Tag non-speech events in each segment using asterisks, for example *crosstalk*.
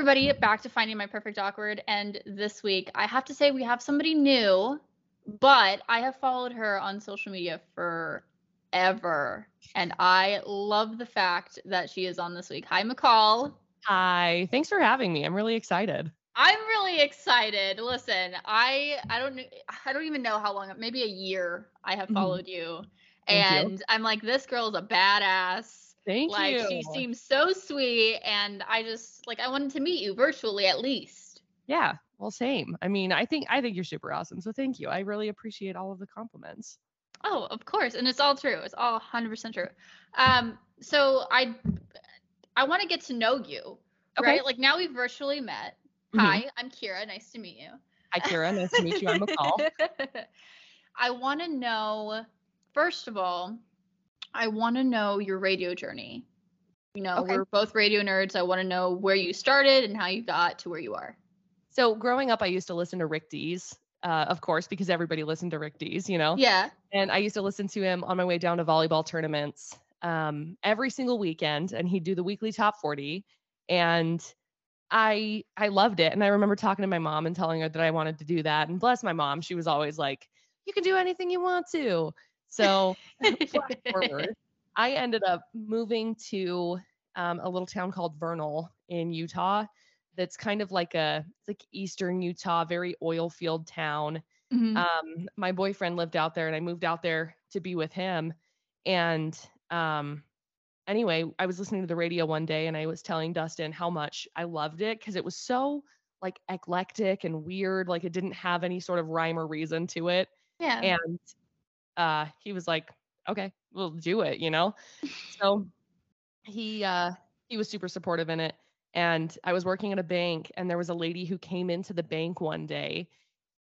everybody. Back to finding my perfect awkward. And this week, I have to say, we have somebody new, but I have followed her on social media forever. And I love the fact that she is on this week. Hi, McCall. Hi. Thanks for having me. I'm really excited. I'm really excited. Listen, I I don't I don't even know how long, maybe a year I have Mhm. followed you. Thank you. And I'm like, this girl is a badass. Thank like you. she seems so sweet and I just like I wanted to meet you virtually at least. yeah. Well, same. I mean, I think I think you're super awesome. So thank you. I really appreciate all of the compliments. Oh, of course. And it's all true. It's all 100% true. Um so I I want to get to know you. Okay. Right? Like now we've virtually met. Mhm. Hi, I'm Kira. Nice to meet you. Hi, Kira. Nice to meet you. I'm McCall. *laughs* I want to know, first of all, I want to know your radio journey. You know, Okay. we're both radio nerds. I want to know where you started and how you got to where you are. So growing up, I used to listen to Rick Dees, uh, of course, because everybody listened to Rick Dees, you know. Yeah. And I used to listen to him on my way down to volleyball tournaments um, every single weekend, and he'd do the weekly top 40. And I I loved it. And I remember talking to my mom and telling her that I wanted to do that. And bless my mom, she was always like, "You can do anything you want to." So *laughs* forward, I ended up moving to um, a little town called Vernal in Utah. That's kind of like a it's like eastern Utah, very oil field town Mhm. um my boyfriend lived out there and i moved out there to be with him and um anyway i was listening to the radio one day and i was telling dustin how much i loved it because it was so like eclectic and weird like it didn't have any sort of rhyme or reason to it yeah. and uh he was like okay we'll do it you know? So he uh he was super supportive in it and i was working at a bank and there was a lady who came into the bank one day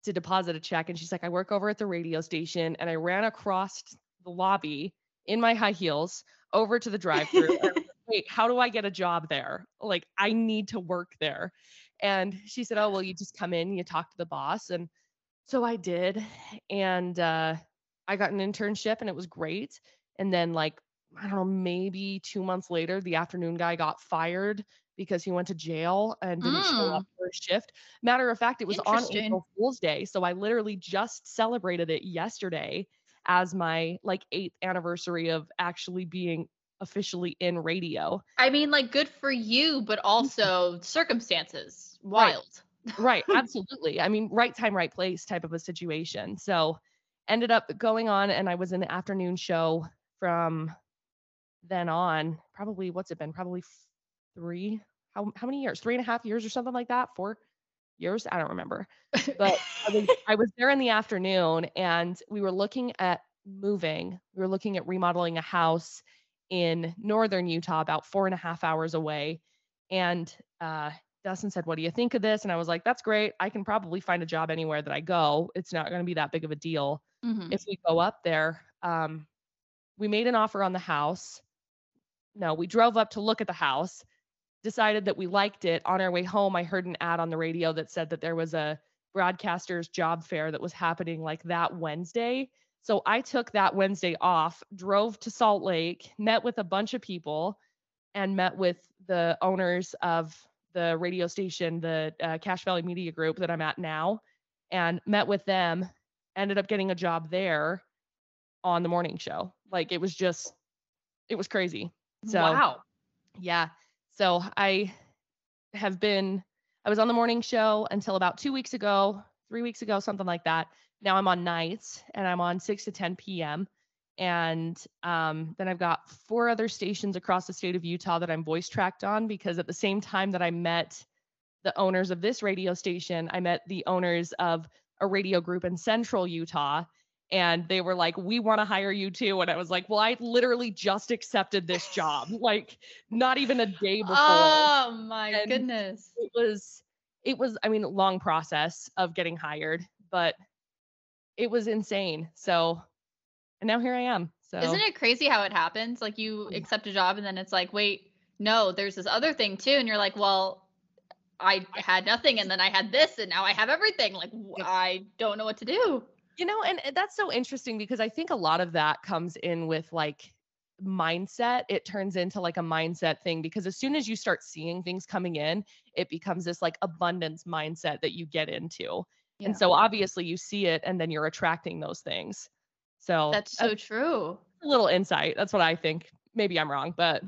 to deposit a check and she's like i work over at the radio station and i ran across the lobby in my high heels over to the drive-through and I was *laughs* like, wait how do i get a job there? Like i need to work there and she said oh well you just come in you talk to the boss and so i did and uh i got an internship and it was great. And then like i don't know maybe two months later the afternoon guy got fired because he went to jail and didn't show mm. up for his shift. Matter of fact it was on april fool's day. So i literally just celebrated it yesterday as my like eighth anniversary of actually being officially in radio. I mean, like, good for you, but also circumstances. Right. Wild. right. *laughs* Absolutely. I mean right time right place type of a situation. So ended up going on and i was in the afternoon show from then on probably what's it been? Probably three how, how many years? Three and a half years or something like that? Four years? I don't remember. But I was, *laughs* I was there in the afternoon and we were looking at moving. We were looking at remodeling a house in northern utah about four and a half hours away. And uh, Dustin said, What do you think of this? And I was like, That's great. I can probably find a job anywhere that I go. It's not going to be that big of a deal Mhm. if we go up there. Um, we made an offer on the house. No, we drove up to look at the house, decided that we liked it. On our way home, I heard an ad on the radio that said that there was a broadcaster's job fair that was happening like that Wednesday. So I took that Wednesday off, drove to Salt Lake, met with a bunch of people, and met with the owners of the radio station, the uh, Cache Valley Media Group that I'm at now, and met with them. Ended up getting a job there on the morning show. Like it was just, it was crazy. So wow. yeah. So I have been, I was on the morning show until about two weeks ago, three weeks ago, something like that. Now I'm on nights and I'm on 6 to 10 p.m. And um, then I've got four other stations across the state of Utah that I'm voice tracked on because at the same time that I met the owners of this radio station, I met the owners of a radio group in central Utah. And they were like, we want to hire you too. And I was like, well, I literally just accepted this job, *laughs* like not even a day before. Oh my And- goodness. it was, it was, I mean, long process of getting hired, but it was insane. So, and now here I am. So, Isn't it crazy how it happens? Like you Mm. accept a job and then it's like, wait, no, there's this other thing too. And you're like, well, I had nothing and then I had this and now I have everything. Like. I don't know what to do. you know, and and that's so interesting because I think a lot of that comes in with like mindset, it turns into like a mindset thing because as soon as you start seeing things coming in, it becomes this like abundance mindset that you get into. Yeah. And so obviously you see it and then you're attracting those things. So That's so true. a little insight. That's what I think. Maybe I'm wrong, but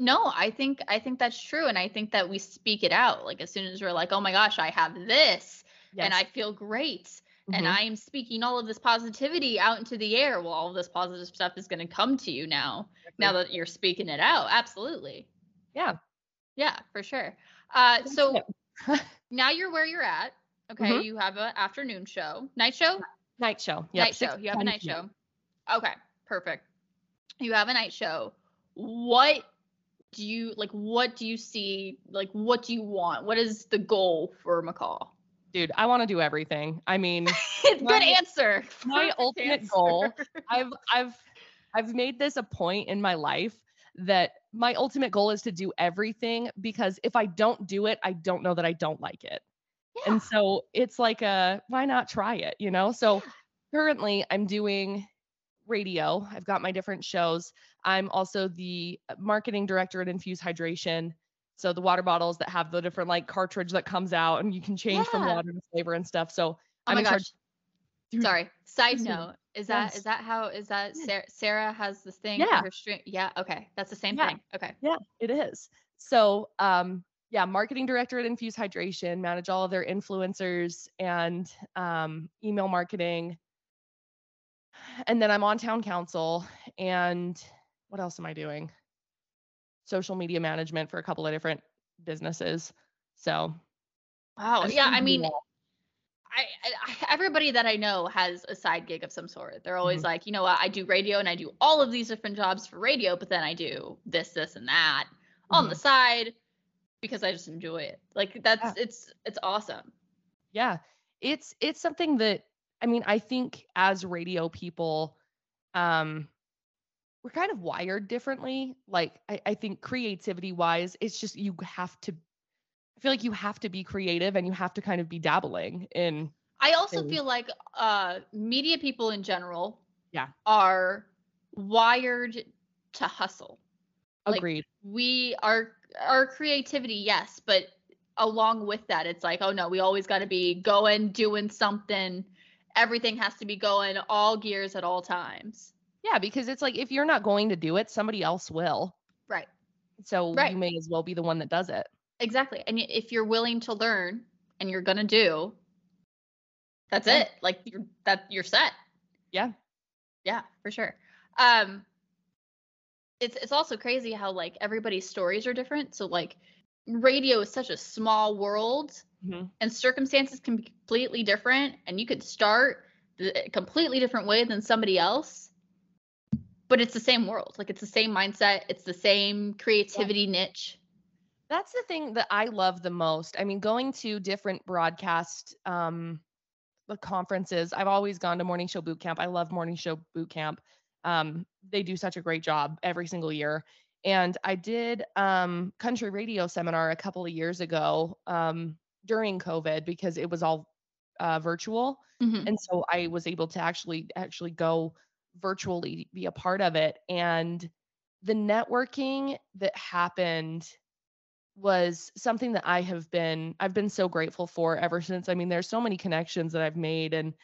No, I think I think that's true and I think that we speak it out like as soon as we're like, "Oh my gosh, I have this and I feel great." And Mhm. I am speaking all of this positivity out into the air. Well, all of this positive stuff is going to come to you now. Now that you're speaking it out. Absolutely. yeah. Yeah, for sure. Uh so *laughs* now you're where you're at. Okay, Mhm. you have an afternoon show. Night show? Night show. Yep, night show. You have a 10 night show. Okay, perfect. You have a night show. What do you like? What do you see? Like, what do you want? What is the goal for McCall? Dude, I want to do everything. I mean, *laughs* Good My- answer. my Perfect ultimate answer. goal I've I've I've made this a point in my life that my ultimate goal is to do everything because if I don't do it, I don't know that I don't like it. Yeah. And so it's like a why not try it, you know? So currently I'm doing radio. I've got my different shows. I'm also the uh, marketing director at Infuse Hydration. So the water bottles that have the different like cartridge that comes out and you can change from water to flavor and stuff. So Oh I'm my in charge- gosh. Dude, Sorry. Side note: Is that yes. is that how is that Sarah, Sarah has this thing Yeah. Yeah. Okay, that's the same Yeah. thing. Okay. Yeah, it is. So, um, yeah, marketing director at Infuse Hydration, manage all of their influencers and um, email marketing. And then I'm on town council. And what else am I doing? Social media management for a couple of different businesses. So, Wow. I'm Yeah. I mean. I, I everybody that I know has a side gig of some sort. They're always Mhm. like, you know what, I do radio and I do all of these different jobs for radio, but then I do this, this, and that on the Mhm. side because I just enjoy it. Like that's it's it's awesome. yeah it's it's something that i mean i think as radio people um we're kind of wired differently like i, I think creativity wise it's just you have to i feel like you have to be creative and you have to kind of be dabbling in I also things. feel like uh media people in general Yeah. are wired to hustle. Like, agreed we our our creativity yes but along with that it's like oh no we always got to be going doing something. Everything has to be going all gears at all times. Yeah because it's like if you're not going to do it somebody else will. Right. So Right. you may as well be the one that does it. Exactly. And if you're willing to learn and you're gonna do that's Yeah. it. Like you're that you're set. Yeah. yeah for sure. Um it's it's also crazy how like everybody's stories are different so like radio is such a small world Mhm. and circumstances can be completely different and you could start the- a completely different way than somebody else but it's the same world like it's the same mindset it's the same creativity niche That's the thing that I love the most. I mean, going to different broadcast um the conferences. I've always gone to morning show boot camp. I love morning show boot camp. Um, they do such a great job every single year. And I did um country radio seminar a couple of years ago um during COVID because it was all uh, virtual Mhm. and so i was able to actually actually go virtually be a part of it and the networking that happened was something that i have been i've been so grateful for ever since i mean there's so many connections that i've made and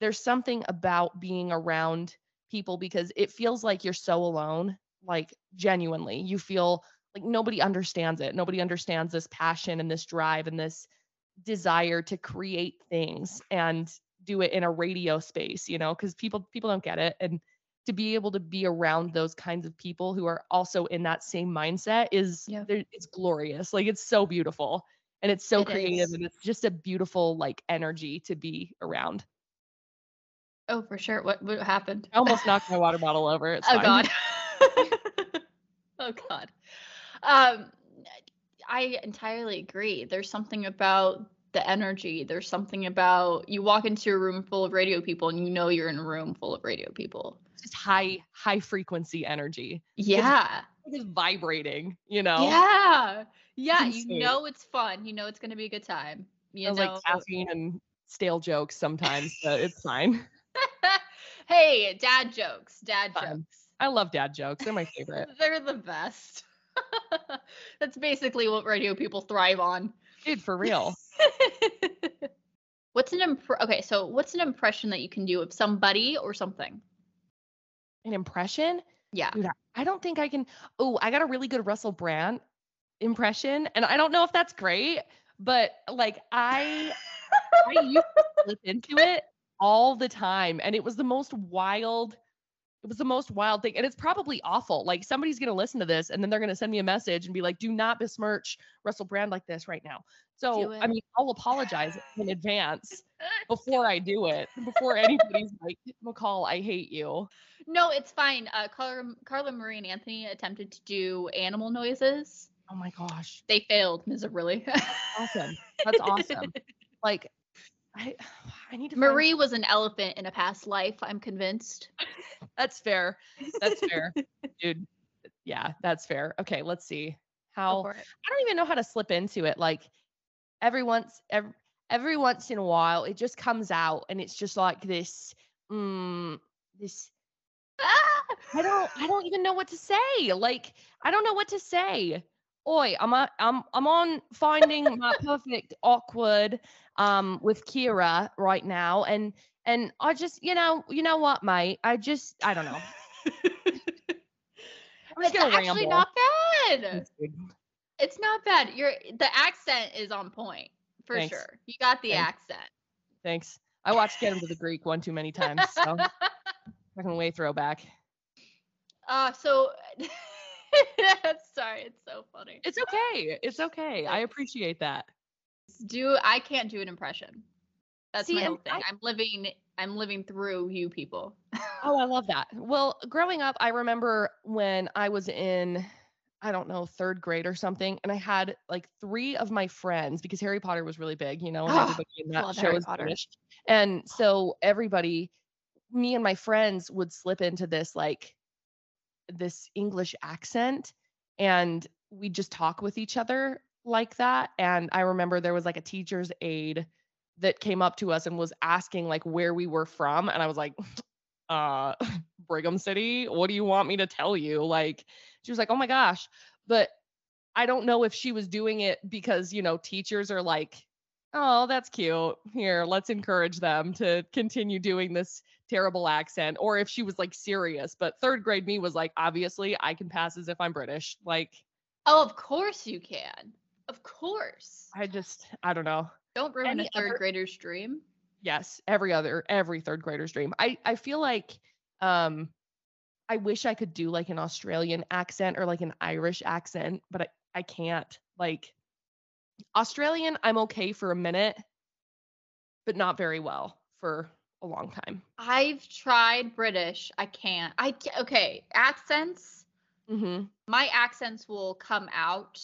there's something about being around people because it feels like you're so alone like genuinely. You feel like nobody understands it. Nobody understands this passion and this drive and this desire to create things and do it in a radio space you know because people people don't get it. And to be able to be around those kinds of people who are also in that same mindset is Yeah. it's glorious. Like it's so beautiful and it's so It creative is. and it's just a beautiful like energy to be around oh for sure. What what happened? I almost knocked my water bottle over. It's oh fine. god. *laughs* *laughs* Oh god. Um i entirely agree. There's something about the energy. There's something about you walk into a room full of radio people and you know you're in a room full of radio people. Just high high frequency energy. Yeah. it's vibrating you know? Yeah. Yeah you know it's fun. You know it's going to be a good time you know like caffeine and stale jokes sometimes but it's *laughs* fine hey dad jokes dad Fun. jokes I love dad jokes. They're my *laughs* favorite. They're the best. *laughs* That's basically what radio people thrive on. Dude, for real. *laughs* what's an impr- okay? So what's an impression that you can do of somebody or something? An impression? Yeah. Dude, I- I don't think I can. Oh, I got a really good Russell Brand impression, and I don't know if that's great, but like I, I used to slip into it all the time, and it was the most wild. It was the most wild thing, and it's probably awful. Like somebody's gonna listen to this, and then they're gonna send me a message and be like, "Do not besmirch Russell Brand like this right now." So I mean, I'll apologize in *laughs* advance before I do it, before anybody's like, "McCall, I hate you." No, it's fine. Uh, Carla, Carla Marie and Anthony attempted to do animal noises. Oh my gosh. They failed miserably. awesome. That's *laughs* awesome. Like, I *sighs* I need to. find- Marie was an elephant in a past life. I'm convinced. *laughs* That's fair. That's fair, dude. Yeah, that's fair. Okay, let's see how. I don't even know how to slip into it. Like, every once every, every once in a while, it just comes out, and it's just like this. Mm, this. Ah! I don't. I don't even know what to say. Like, I don't know what to say. Oi, I'm a, I'm I'm on finding my perfect awkward um with Kira right now, and and I just you know you know what, mate? I just I don't know. *laughs* I'm It's actually ramble. not bad. It's not bad. You're the accent is on point for Thanks. sure. You got the Thanks. accent. Thanks. I watched Get Him to the Greek one too many times, so *laughs* I fucking way throwback. Uh, so *laughs* *laughs* sorry, it's so funny. It's okay. It's okay. I appreciate that. Do I can't do an impression. That's See, my whole thing. I- I'm living I'm living through you people. *laughs* Oh, I love that. Well, growing up, I remember when I was in, I don't know, third grade or something, and I had like three of my friends because Harry Potter was really big, you know, and Oh, everybody in that show British. And so everybody, me and my friends would slip into this like this English accent and we'd just talk with each other like that. And I remember there was like a teacher's aide that came up to us and was asking like where we were from. And I was like, *laughs* uh, *laughs* Brigham City, what do you want me to tell you? Like, she was like, oh my gosh. But I don't know if she was doing it because, you know, teachers are like, oh, that's cute. Here, let's encourage them to continue doing this terrible accent, or if she was like serious. But third grade me was like, obviously, I can pass as if I'm British. Like, Oh, of course you can. Of course. I just, I don't know. Don't ruin a third other- grader's dream. Yes, every other, every third grader's dream. I, I feel like, um, I wish I could do like an Australian accent or like an Irish accent, but I, I can't. Like, Australian, I'm okay for a minute, but not very well for a long time. I've tried British. I can't. I okay, accents. Mm-hmm. My accents will come out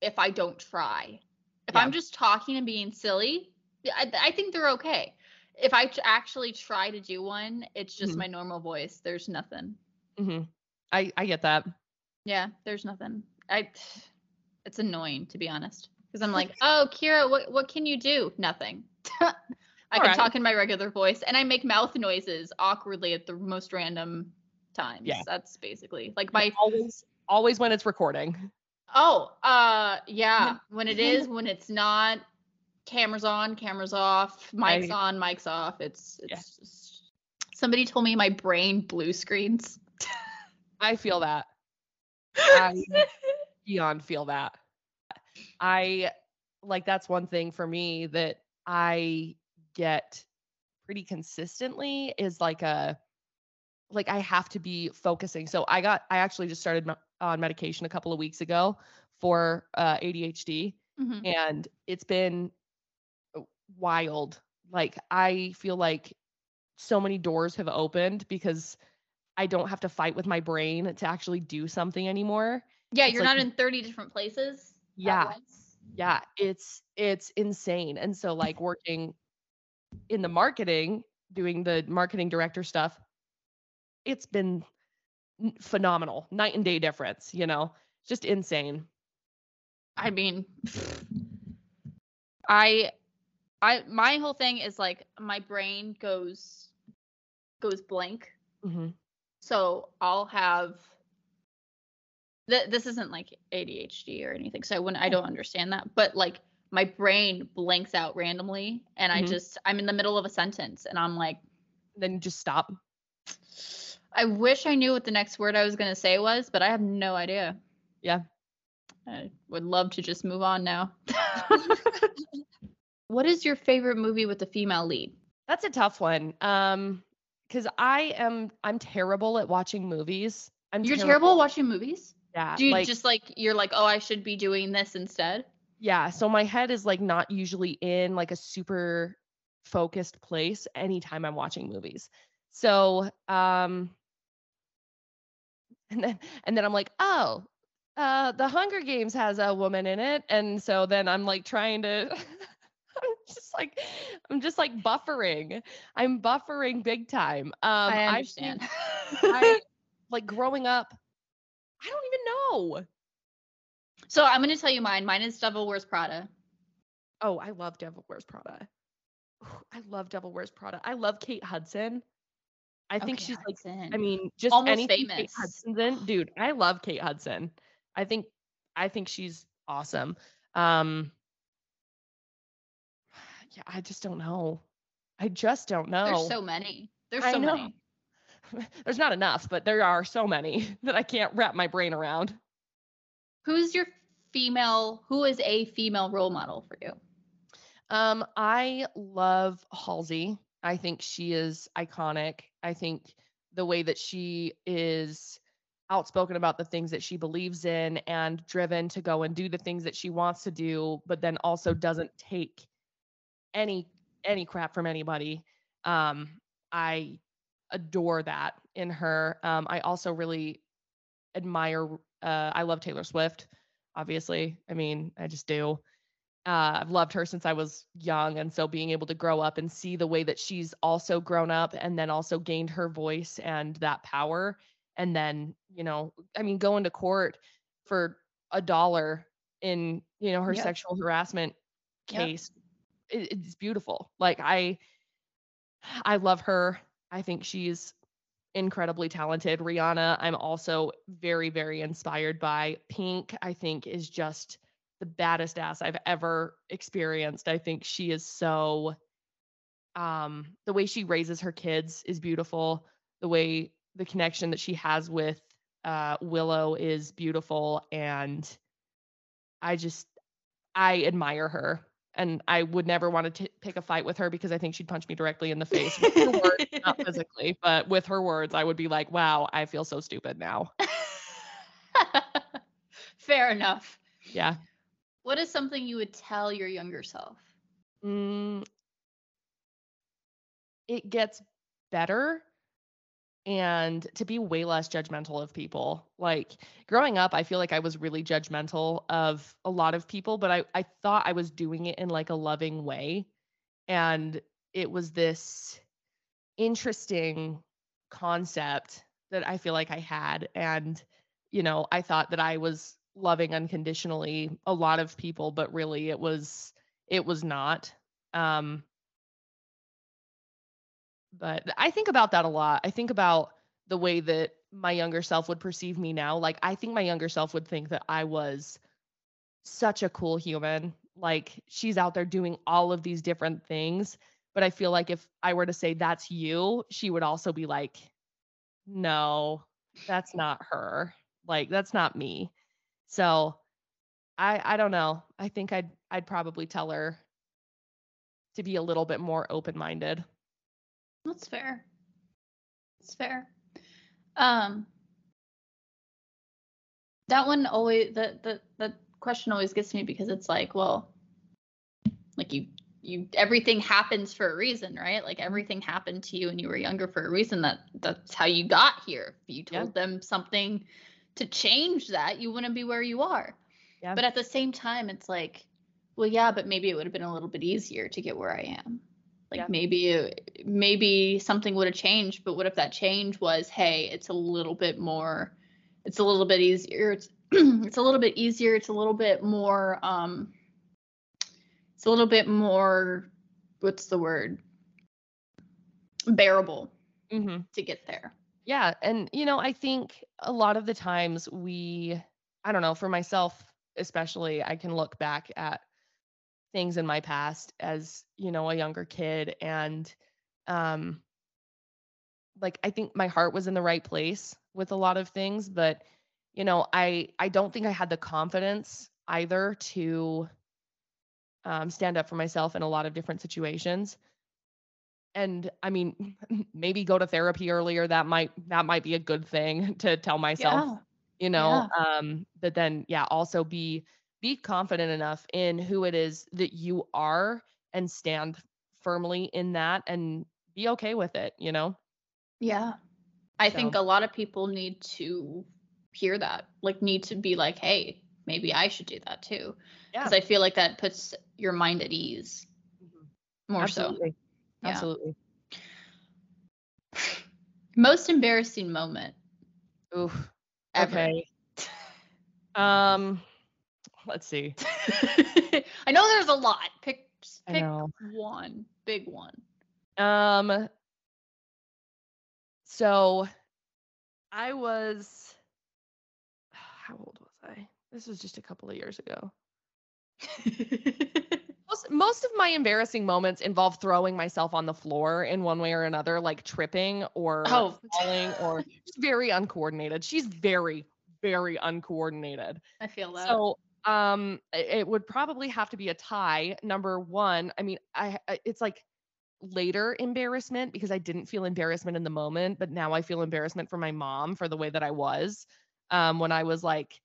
if I don't try. If Yeah. I'm just talking and being silly, I, I think they're okay. If I t- actually try to do one, it's just Mhm. my normal voice. There's nothing. Mm-hmm. I, I get that. Yeah, there's nothing. I it's annoying to be honest. Because I'm like, *laughs* oh Kira, what what can you do? Nothing. *laughs* I can Alright. talk in my regular voice and I make mouth noises awkwardly at the most random times. Yeah. That's basically like my always, always when it's recording. oh, uh yeah. When it is, when it's not, cameras on, cameras off, mics I- on, mics off. It's it's Yeah. just, somebody told me my brain blue screens. I feel that. I beyond feel that. I like that's one thing for me that I get pretty consistently is like a like I have to be focusing. So I got I actually just started on medication a couple of weeks ago for uh, ADHD Mhm. and it's been wild. Like I feel like so many doors have opened because I don't have to fight with my brain to actually do something anymore. Yeah, It's you're like- not in 30 different places. Yeah. Yeah, it's it's insane. And so like working in the marketing, doing the marketing director stuff, it's been phenomenal. Night and day difference, you know. Just insane. I mean, *sighs* I, I, my whole thing is like my brain goes, goes blank. hmm So I'll have. Th- this isn't like ADHD or anything, so I wouldn't. I don't understand that, but like my brain blanks out randomly, and I Mhm. just I'm in the middle of a sentence, and I'm like, Then just stop. I wish I knew what the next word I was gonna say was, but I have no idea. Yeah. I would love to just move on now. *laughs* what is your favorite movie with the female lead? That's a tough one. Um, because I am I'm terrible at watching movies. I'm You're terrible at watching movies? Yeah. Do you like, just like you're like, oh, I should be doing this instead? Yeah. So my head is like not usually in like a super focused place anytime I'm watching movies. So um and then and then I'm like, oh, uh the Hunger Games has a woman in it. And so then I'm like trying to *laughs* I'm just like I'm just like buffering. I'm buffering big time. Um I understand. *laughs* I *laughs* like growing up, I don't even know. So I'm gonna tell you mine. Mine is Devil Wears Prada. Oh, I love Devil Wears Prada. Ooh, I love Devil Wears Prada. I love Kate Hudson. I think Okay, she's like I mean, just Almost anything Kate Famous. Hudson's in, *gasps* dude. I love Kate Hudson. I think, I think she's awesome. Um, yeah, I just don't know. I just don't know. there's so many. There's so many. *laughs* There's not enough, but there are so many *laughs* that I can't wrap my brain around. Who's your female? Who is a female role model for you? Um, I love Halsey. I think she is iconic. I think the way that she is outspoken about the things that she believes in and driven to go and do the things that she wants to do, but then also doesn't take any any crap from anybody. Um, I adore that in her. Um, I also really admire. Uh, I love Taylor Swift. Obviously, I mean, I just do. Uh, I've loved her since I was young, and so being able to grow up and see the way that she's also grown up and then also gained her voice and that power, and then you know, I mean, going to court for a dollar in you know her Yep. sexual harassment Yep. case, it, it's beautiful. Like I, I love her. I think she's incredibly talented. Rihanna, I'm also very, very inspired by. Pink, I think, is just the baddest ass I've ever experienced. I think she is so um the way she raises her kids is beautiful. The way the connection that she has with uh Willow is beautiful and I just I admire her and I would never want to t- pick a fight with her because I think she'd punch me directly in the face with her words, not *laughs* physically, but with her words, I would be like, "Wow, I feel so stupid now." *laughs* Fair enough. Yeah. What is something you would tell your younger self? Mm, it gets better and to be way less judgmental of people. Like growing up, I feel like I was really judgmental of a lot of people, but I, I thought I was doing it in like a loving way. And it was this interesting concept that I feel like I had. And, you know, I thought that I was loving unconditionally a lot of people, but really it was it was not. Um, but I think about that a lot. I think about the way that my younger self would perceive me now. Like, I think my younger self would think that I was such a cool human. Like, she's out there doing all of these different things. But I feel like if I were to say that's you, she would also be like, no, that's not her. Like, that's not me. So I I don't know. I think I'd I'd probably tell her to be a little bit more open-minded. That's fair. It's fair. Um that one always the the the question always gets me because it's like, well, like you you everything happens for a reason, right? Like everything happened to you when you were younger for a reason that that's how you got here. If you Yeah. told them something to change that, you wouldn't be where you are. Yeah. But at the same time, it's like, well, yeah, but maybe it would have been a little bit easier to get where I am. Like Yeah. maybe maybe something would have changed, but what if that change was, hey, it's a little bit more, it's a little bit easier, it's *clears throat* it's a little bit easier, it's a little bit more, um, it's a little bit more, what's the word, bearable hmm to get there. Yeah, and you know, I think a lot of the times we I don't know, for myself especially, I can look back at things in my past as, you know, a younger kid and um like I think my heart was in the right place with a lot of things, but you know, I I don't think I had the confidence either to um, stand up for myself in a lot of different situations. And I mean, *laughs* maybe go to therapy earlier. That might that might be a good thing *laughs* to tell myself, Yeah. you know. Yeah. Um, but then yeah, also be be confident enough in who it is that you are and stand firmly in that and be okay with it, you know. Yeah. I think a lot of people need to hear that. Like need to be like, "Hey, maybe I should do that too." yeah, Because I feel like that puts your mind at ease Mhm. more so. absolutely, Yeah. absolutely. Most embarrassing moment Oof. ever. Okay. Um, let's see. *laughs* I know there's a lot. Pick pick one, big one. Um, so I was, *sighs* how old was I? This was just a couple of years ago. *laughs* Most, most of my embarrassing moments involve throwing myself on the floor in one way or another, like tripping or Oh. falling or *laughs* just very uncoordinated. She's very, very uncoordinated. I feel that. So, um, it would probably have to be a tie. Number one, I mean, I it's like later embarrassment because I didn't feel embarrassment in the moment, but now I feel embarrassment for my mom for the way that I was um, when I was like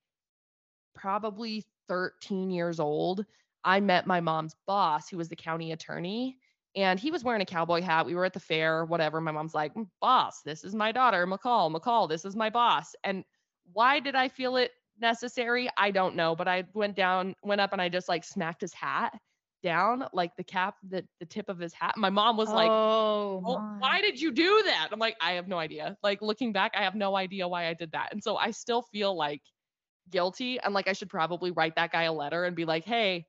probably 13 years old. I met my mom's boss, who was the county attorney, and he was wearing a cowboy hat. We were at the fair, whatever. My mom's like, "Mm, "Boss, this is my daughter, McCall. McCall, this is my boss." And why did I feel it necessary? I don't know, but I went down, went up, and I just like smacked his hat down, like the cap, the the tip of his hat. My mom was like, oh, "Well, why did you do that? I'm like, I have no idea. Like looking back, I have no idea why I did that. And so I still feel like guilty and like I should probably write that guy a letter and be like, hey,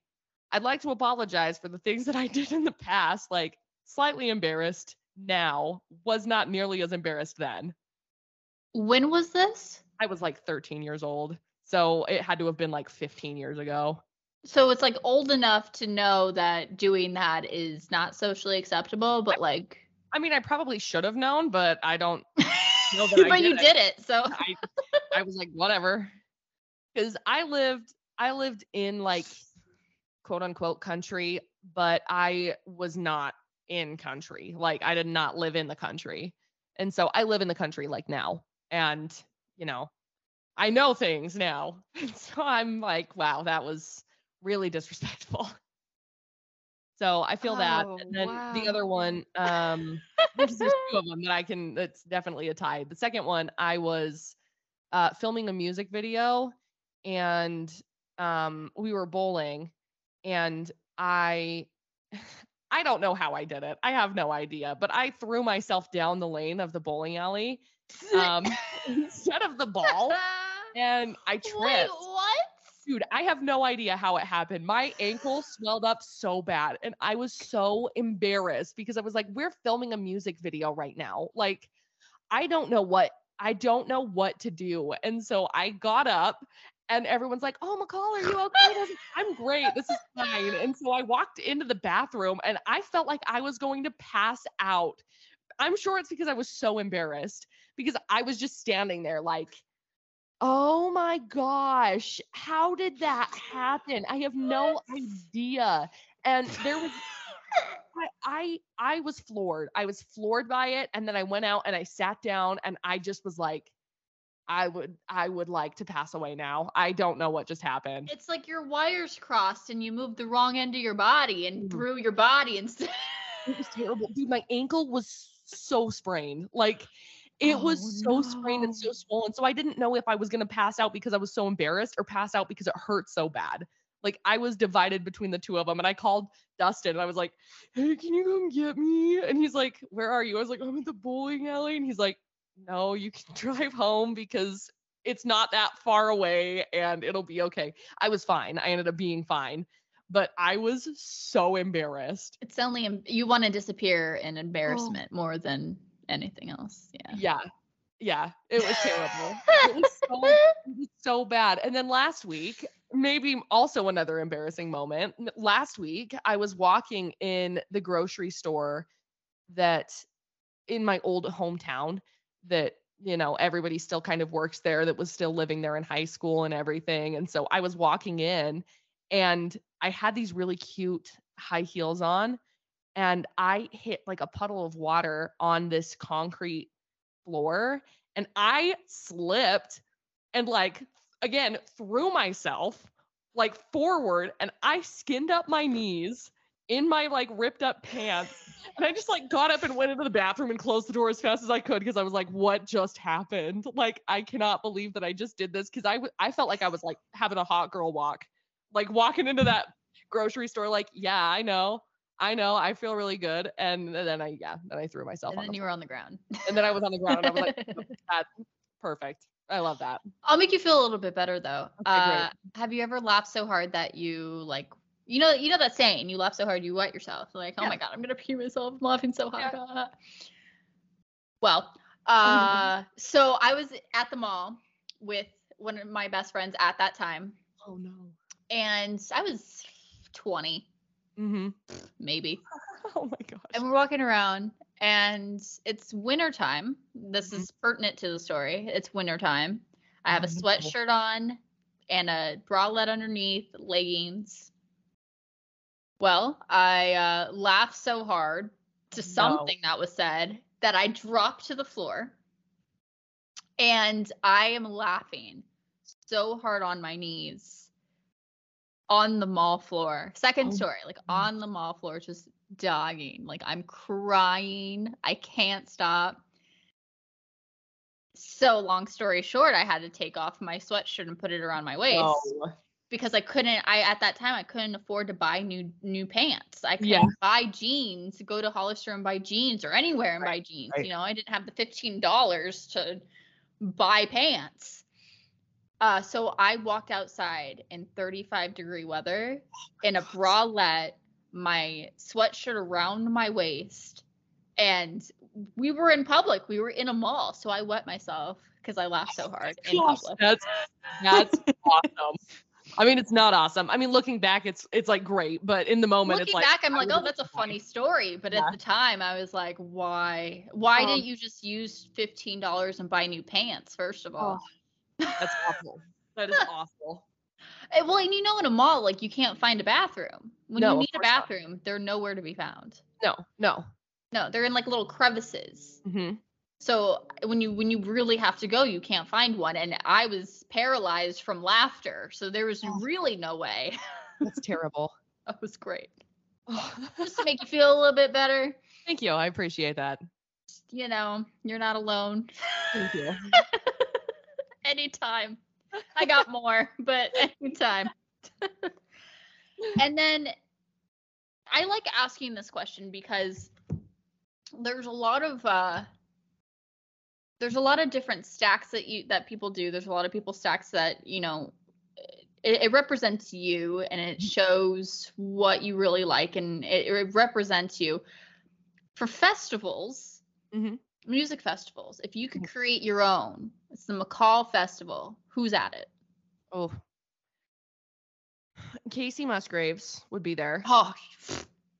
I'd like to apologize for the things that I *laughs* did in the past. Like slightly embarrassed now, was not nearly as embarrassed then. When was this? I was like 13 years old. So it had to have been like 15 years ago. So it's like old enough to know that doing that is not socially acceptable, but like I mean, I probably should have known, but I don't *laughs* know that but you did it. did it. So I I was like, whatever. Cause I lived I lived in like quote unquote country, but I was not in country. Like I did not live in the country. And so I live in the country like now. And, you know, I know things now. And *laughs* so I'm like, wow, that was really disrespectful. *laughs* So I feel that. Oh, And then the other one, um, there's two of them that I can, that's definitely a tie. The second one, I was uh, filming a music video and um, we were bowling and I, *laughs* I don't know how I did it. I have no idea, but I threw myself down the lane of the bowling alley um, instead of the ball and I *laughs* tripped. Wait, what? Dude, I have no idea how it happened. My ankle swelled up so bad and I was so embarrassed because I was like, we're filming a music video right now. Like, I don't know what I don't know what to do. And so I got up and everyone's like, "Oh, McCall, are you okay?" And I was like, I'm great. This is fine. And so I walked into the bathroom and I felt like I was going to pass out. I'm sure it's because I was so embarrassed because I was just standing there like, "Oh my gosh, how did that happen? I have no idea." And there was I, I I was floored. I was floored by it. And then I went out and I sat down and I just was like, I would I would like to pass away now. I don't know what just happened. It's like your wires crossed and you moved the wrong end of your body and Mhm. threw your body instead. It was terrible. Dude, my ankle was so sprained. Like it was Oh, so sprained and so no. swollen. So I didn't know if I was gonna pass out because I was so embarrassed or pass out because it hurt so bad. Like I was divided between the two of them. And I called Dustin and I was like, Hey, can you come get me? And he's like, Where are you? I was like, I'm at the bowling alley. And he's like, No, you can *laughs* drive home because it's not that far away and it'll be okay. I was fine. I ended up being fine. But I was so embarrassed. It's only you want to disappear in oh. embarrassment more than anything else. Yeah. Yeah. yeah, it was terrible. it, was so, *laughs* it was so bad. And then last week, maybe also another embarrassing moment. Last week, I was walking in the grocery store that in my old hometown that you know everybody still kind of works there that was still living there in high school and everything and so i was walking in and i had these really cute high heels on and i hit like a puddle of water on this concrete floor and i slipped and like again threw myself like forward and i skinned up my knees in my like ripped up pants and I just like got up and went into the bathroom and closed the door as fast as I could because I was like, what just happened? Like, I cannot believe that I just did this because I, w- I felt like I was like having a hot girl walk, like walking into that grocery store, like, yeah, I know. I know. I feel really good. And then I, yeah, then I threw myself and on then the you were on the ground. and then I was on the *laughs* ground and I was like, that's *laughs* perfect. I love that. I'll make you feel a little bit better though. Okay, uh, have you ever laughed so hard that you like, you know, you know that saying, you laugh so hard you wet yourself. Like, oh Yeah. my god, I'm gonna pee myself. I'm laughing so hard. Yeah. Well, uh, so I was at the mall with one of my best friends at that time, Oh no. and I was 20, Mm-hmm. maybe. *laughs* Oh my gosh. and we're walking around and it's winter time this Mhm. is pertinent to the story it's winter time i have a Oh, sweatshirt on and a bralette underneath leggings well i uh, laughed so hard to No. something that was said that i dropped to the floor and i am laughing so hard on my knees on the mall floor. Second Oh story like on the mall floor just dogging like i'm crying. I can't stop. So long story short i had to take off my sweatshirt and put it around my waist No. because i couldn't i at that time i couldn't afford to buy new new pants. I couldn't Yeah. buy jeans go to hollister and buy jeans or anywhere and buy jeans right. you know? I didn't have the $15 to buy pants uh, so I walked outside in 35 degree weather in a bralette, my sweatshirt around my waist, and we were in public. We were in a mall, so I wet myself because I laughed so hard in Gosh, public. That's that's awesome. I mean, it's not awesome. I mean, looking back, it's it's like great, but in the moment, it's Looking like back, I'm like, oh, that's a funny story. But Yeah. at the time, I was like, why? Why Um, didn't you just use $15 and buy new pants? First of all. That's awful. That is *laughs* awful. Eh, Well, and you know, in a mall, like you can't find a bathroom. When No, you need a course not. bathroom, they're nowhere to be found. No, no. No, they're in like little crevices. hmm So when you when you really have to go, you can't find one. And I was paralyzed from laughter, so there was Oh. really no way. *laughs* That's terrible. that was great. Just to make you feel a little bit better. Thank you. I appreciate that. You know, you're not alone. Thank you. *laughs* anytime. I got more, *laughs* but anytime. and then I like asking this question because there's a lot of uh there's a lot of different stacks that you that people do. There's a lot of people stacks that, you know, it, it represents you and it shows what you really like and it, it represents you. For festivals, Mhm. Music festivals, if you could create your own, it's the McCall Festival. Who's at it? Oh. *sighs* Kacey Musgraves would be there. Oh, *sighs*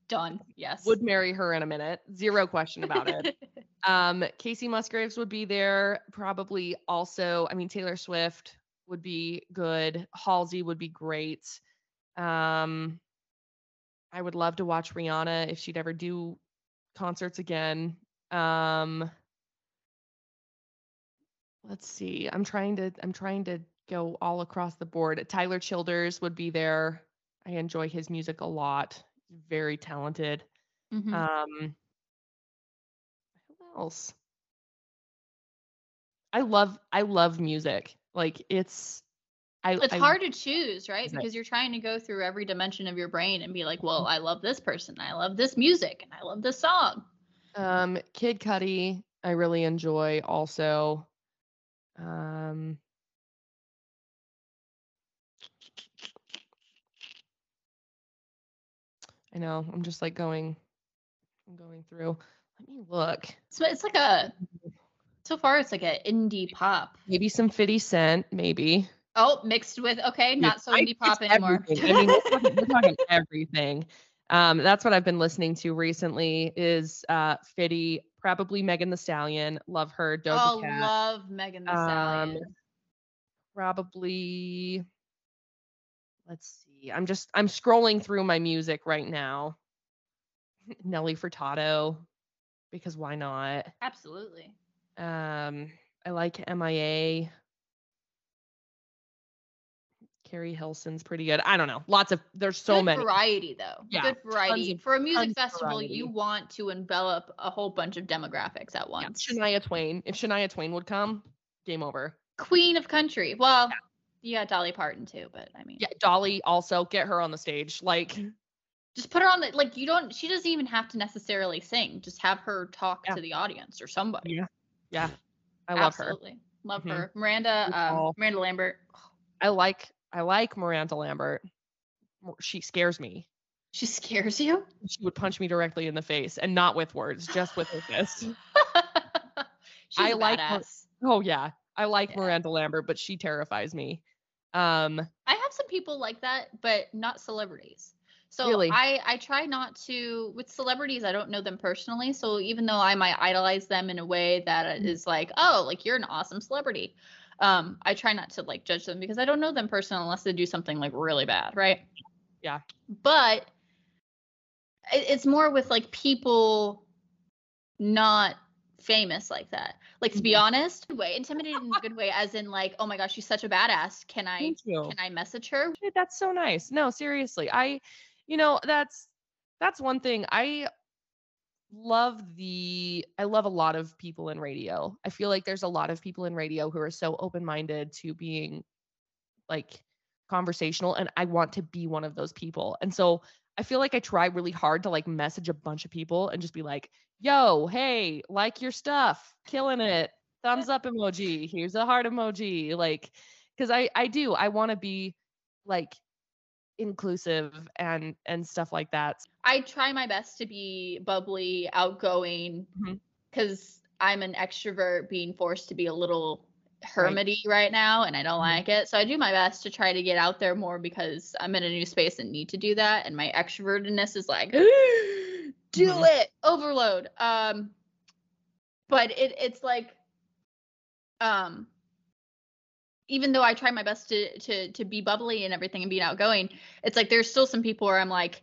done. Yes. Would marry her in a minute. Zero question about it. *laughs* Um, Kacey Musgraves would be there. Probably also, I mean, Taylor Swift would be good. Halsey would be great. Um, I would love to watch Rihanna if she'd ever do concerts again. Um, let's see. I'm trying to I'm trying to go all across the board. Tyler Childers would be there. I enjoy his music a lot. Very talented. Mhm. Um, who else? I love I love music. Like it's I it's I- hard to choose, right? Because you're trying to go through every dimension of your brain and be like, well, I love this person, I love this music, and I love this song. Um, Kid Cudi, I really enjoy also. Um, I know. I'm just like going, I'm going through. Let me look. So it's like a, So far, it's like an indie pop. Maybe some 50 Cent, maybe. Oh, mixed with okay, not so indie pop anymore. everything. I mean, we're talking, we're talking everything. Um, that's what I've been listening to recently is uh Fitty, probably Megan Thee Stallion. Love her. Doja oh, Cat. love Megan Thee Um, Stallion. probably let's see. I'm just I'm scrolling through my music right now. *laughs* Nelly Furtado, because why not? Absolutely. Um, I like MIA. Keri Hilson's pretty good. I don't know. Lots of there's so Good many. variety though. Yeah, Good variety. of- For a music festival, you want to envelop a whole bunch of demographics at Yeah, once. Shania Twain. If Shania Twain would come, game over. Queen of country. Well, you got Dolly Parton too, but I mean, Yeah, Dolly also get her on the stage. Like, just put her on the like. You don't. She doesn't even have to necessarily sing. Just have her talk Yeah. to the audience or somebody. Yeah. yeah, I love her. Absolutely. Love Mhm. her. Miranda. Um. Miranda Lambert. I like I like Miranda Lambert. She scares me. She scares you. She would punch me directly in the face, and not with words, just with her fist. *laughs* She's I like her- Oh yeah, I like Yeah. Miranda Lambert, but she terrifies me. Um, I have some people like that, but not celebrities. So Really? I I try not to with celebrities. I don't know them personally, so even though I might idolize them in a way that Mhm. like, oh, like you're an awesome celebrity. Um, I try not to like judge them because I don't know them personally unless they do something like really bad, right? Yeah. But it, it's more with like people not famous like that. Like to be Mhm. honest, way intimidated in a good way, as in like, oh my gosh, she's such a badass. Can I can I message her? Dude, that's so nice. No, seriously. I you know, that's that's one thing. I love the I love a lot of people in radio. I feel like there's a lot of people in radio who are so open-minded to being like conversational and I want to be one of those people. And so I feel like I try really hard to like message a bunch of people and just be like, "Yo, hey, like your stuff. Killing it. Thumbs up emoji. Here's a heart emoji." Like cuz I I do. I want to be like inclusive and and stuff like that. I try my best to be bubbly, outgoing, because I'm an extrovert being forced to be a little hermity right now, and I don't Mhm. like it. So I do my best to try to get out there more because I'm in a new space and need to do that, and my extrovertedness is like, *gasps* do Mhm. it, overload. Um, but it it's like, um, even though I try my best to to to be bubbly and everything and being outgoing, it's like there's still some people where I'm like,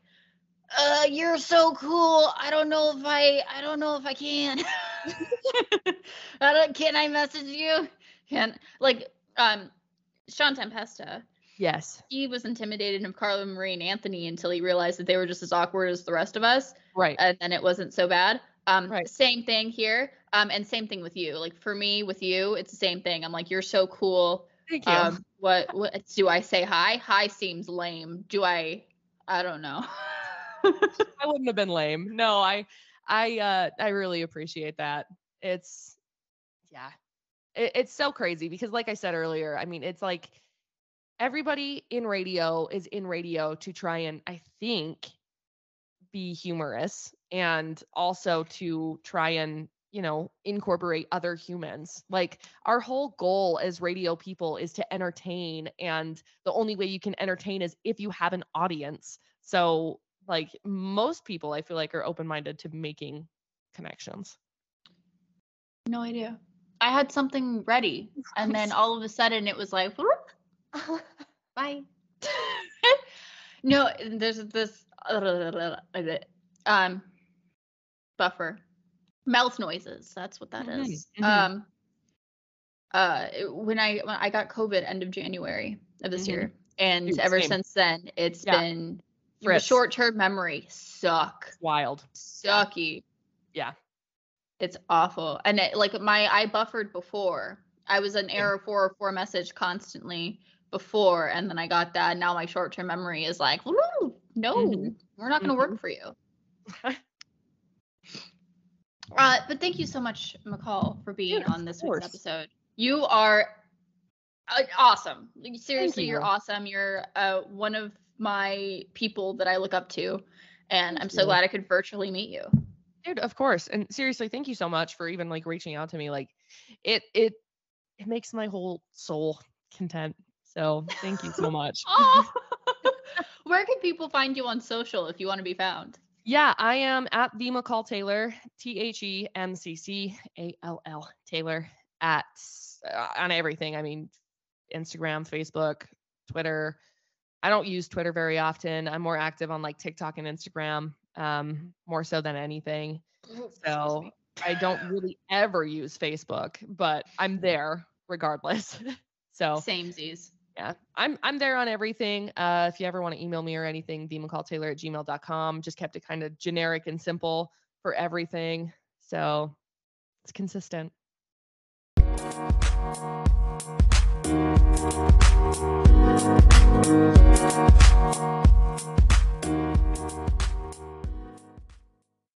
uh, you're so cool. I don't know if I I don't know if I can. *laughs* I don't can I message you? Can like um Sean Tempesta, Yes. he was intimidated of Carla Marie and Anthony until he realized that they were just as awkward as the rest of us Right. and then it wasn't so bad. Um, Right. same thing here. Um, and same thing with you. Like for me, with you, it's the same thing. I'm like, you're so cool. Thank you. Um, what what do I say? Hi. Hi seems lame. Do I? I don't know. *laughs* I wouldn't have been lame. No, I I uh I really appreciate that. It's yeah. It, it's so crazy because like I said earlier, I mean, it's like everybody in radio is in radio to try and I think be humorous and also to try and you know incorporate other humans. Like our whole goal as radio people is to entertain and the only way you can entertain is if you have an audience. So like most people i feel like are open-minded to making connections. No idea. I had something ready, *laughs* and then all of a sudden it was like, *laughs* bye. *laughs* no, there's this um buffer mouth noises. That's what that is. Mhm, mhm. Um, uh, when I when I got COVID end of January of this Mhm. year, and Dude, ever same. since then, it's Yeah. been short term memory suck wild sucky. Yeah. It's awful. And it, like my I buffered before. I was an error 404 message constantly before and then I got that. Now my short-term memory is like, "Woo, no, Mhm. we're not going to work for you. *laughs* uh, but thank you so much, McCall, for being Yeah, on this course. week's episode. You are uh, awesome. Seriously, you. you're awesome. You're uh, one of my people that I look up to, and Thank I'm so you. glad I could virtually meet you. Dude, of course. And seriously, thank you so much for even like reaching out to me. Like it it it makes my whole soul content. So thank you so *laughs* much. oh. *laughs* *laughs* Where can people find you on social if you want to be found? Yeah, I am at the McCall Taylor, T H E M C C A L L Taylor at uh, on everything. I mean, Instagram, Facebook, Twitter. I don't use Twitter very often. I'm more active on like TikTok and Instagram, um, more so than anything. So I don't really ever use Facebook, but I'm there regardless. *laughs* so same Z's. Yeah, I'm I'm there on everything. Uh, if you ever want to email me or anything, Taylor at gmail.com. Just kept it kind of generic and simple for everything. So it's consistent.